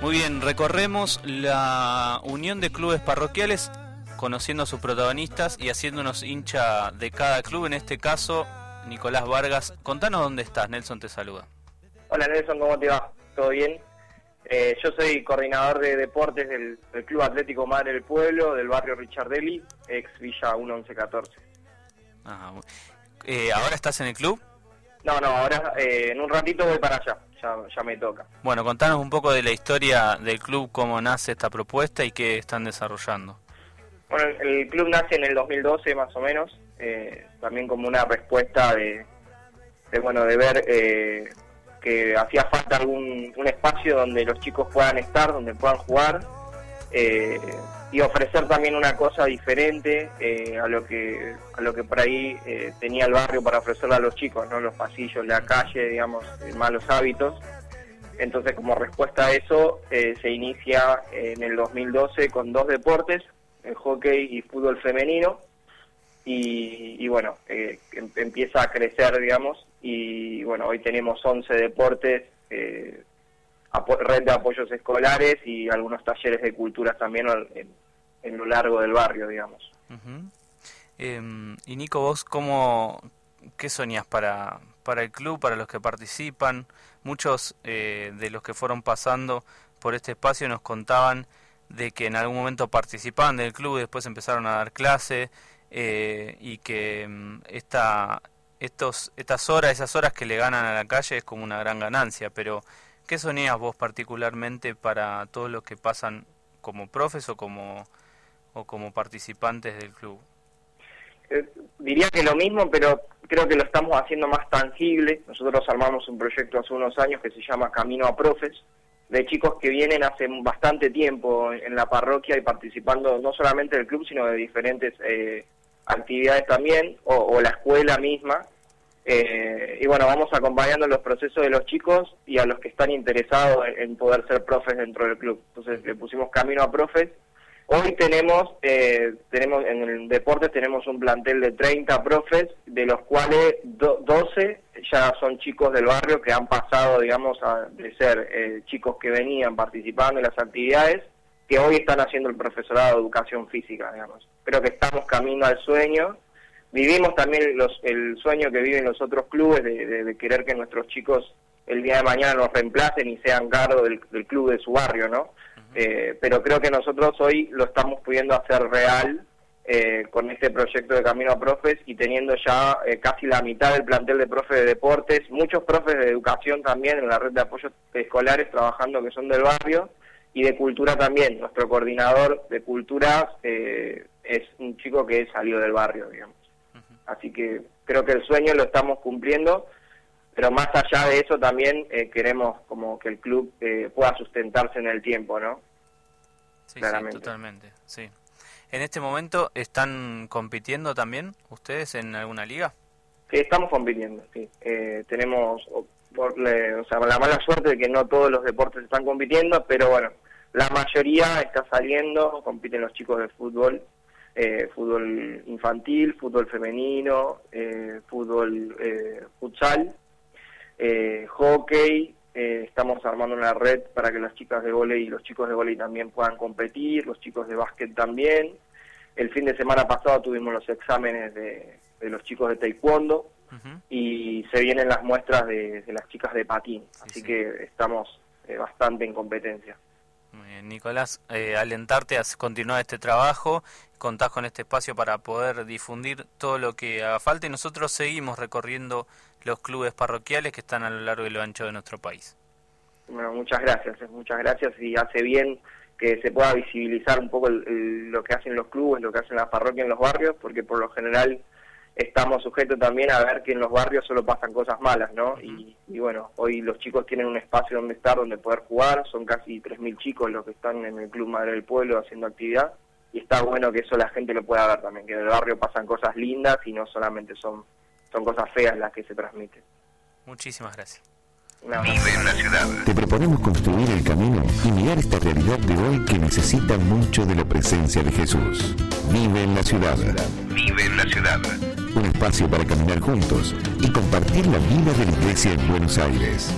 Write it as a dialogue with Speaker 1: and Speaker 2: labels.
Speaker 1: Muy bien, recorremos la unión de clubes parroquiales conociendo a sus protagonistas y haciéndonos hincha de cada club, en este caso Nicolás Vargas. Contanos dónde estás, Nelson te saluda.
Speaker 2: Hola Nelson, ¿cómo te va? ¿Todo bien? Eh, yo soy coordinador de deportes del, Club Atlético Madre del Pueblo, del barrio Richardelli, ex Villa 1114.
Speaker 1: Ah, eh, ¿Ahora estás en el club?
Speaker 2: No, no, ahora eh, en un ratito voy para allá, ya, ya me toca.
Speaker 1: Bueno, contanos un poco de la historia del club, cómo nace esta propuesta y qué están desarrollando.
Speaker 2: Bueno, el club nace en el 2012 más o menos, eh, también como una respuesta de, bueno, de ver eh, que hacía falta algún un espacio donde los chicos puedan estar, donde puedan jugar eh, y ofrecer también una cosa diferente a lo que a lo que por ahí tenía el barrio para ofrecerle a los chicos, no los pasillos, la calle, digamos, malos hábitos. Entonces, como respuesta a eso, se inicia en el 2012 con dos deportes, el hockey y fútbol femenino. Y, bueno, eh, em, empieza a crecer, digamos, y bueno, hoy tenemos 11 deportes, eh, red de apoyos escolares y algunos talleres de culturas también en, lo largo del barrio, digamos.
Speaker 1: Em, y Nico, vos, cómo, ¿qué soñás para, para el club, para los que participan? Muchos eh, de los que fueron pasando por este espacio nos contaban de que en algún momento participaban del club después empezaron a dar clase eh, y que mm, esta, estos, estas horas, esas horas que le ganan a la calle es como una gran ganancia, pero ¿qué sonías vos particularmente para todos los que pasan como profes o como, o como participantes del club?
Speaker 2: Eh, diría que lo mismo, pero creo que lo estamos haciendo más tangible. Nosotros armamos un proyecto hace unos años que se llama Camino a Profes, de chicos que vienen hace bastante tiempo en la parroquia y participando no solamente del club, sino de diferentes eh, actividades también, o, la escuela misma. Eh, y bueno, vamos acompañando los procesos de los chicos y a los que están interesados en poder ser profes dentro del club. Entonces le pusimos camino a profes Hoy tenemos, eh, tenemos en el deporte tenemos un plantel de 30 profes, de los cuales 12 ya son chicos del barrio que han pasado, digamos, a, de ser eh, chicos que venían participando en las actividades, que hoy están haciendo el profesorado de educación física, digamos. Creo que estamos camino al sueño. Vivimos también los, el sueño que viven los otros clubes de, querer que nuestros chicos el día de mañana nos reemplacen y sean cargo del, del club de su barrio, ¿no? Eh, pero creo que nosotros hoy lo estamos pudiendo hacer real eh, con este proyecto de Camino a Profes y teniendo ya eh, casi la mitad del plantel de profes de deportes, muchos profes de educación también en la red de apoyos escolares trabajando que son del barrio y de cultura también. Nuestro coordinador de cultura es un chico que salió del barrio, digamos. Así que creo que el sueño lo estamos cumpliendo pero más allá de eso también eh, queremos como que el club eh, pueda sustentarse en el tiempo, ¿no?
Speaker 1: Sí, totalmente, sí. ¿En este momento están compitiendo también ustedes en alguna liga?
Speaker 2: Sí, estamos compitiendo, sí. Eh, tenemos por, o sea, la mala suerte de que no todos los deportes están compitiendo, pero bueno, la mayoría está saliendo, compiten los chicos de fútbol, fútbol infantil, fútbol femenino, fútbol futsal eh, hockey, eh, estamos armando una red para que las chicas de volei y los chicos de volei también puedan competir, los chicos de básquet también. El fin de semana pasado tuvimos los exámenes de, los chicos de taekwondo y se vienen las muestras de, las chicas de patín, así que estamos eh, bastante en competencia.
Speaker 1: Nicolás, eh, alentarte a continuar este trabajo, contás con este espacio para poder difundir todo lo que haga falta y nosotros seguimos recorriendo los clubes parroquiales que están a lo largo y lo ancho de nuestro país.
Speaker 2: Bueno, muchas gracias, eh, muchas gracias y hace bien que se pueda visibilizar un poco lo que hacen los clubes, lo que hacen las parroquias en los barrios, porque por lo general estamos sujetos también a ver que en los barrios solo pasan cosas malas, ¿no? y, bueno, hoy los chicos tienen un espacio donde estar, donde poder jugar, son casi 3.000 chicos los que están en el Club Madre del Pueblo haciendo actividad, y está bueno que eso la gente lo pueda ver también, que en el barrio pasan cosas lindas y no solamente son, son cosas feas las que se transmiten.
Speaker 1: Muchísimas gracias.
Speaker 3: Vive en la ciudad. Te proponemos construir el camino y mirar esta realidad de hoy que necesita mucho de la presencia de Jesús. Vive en la ciudad. Vive en la ciudad. Un espacio para caminar juntos y compartir la vida de la iglesia en Buenos Aires.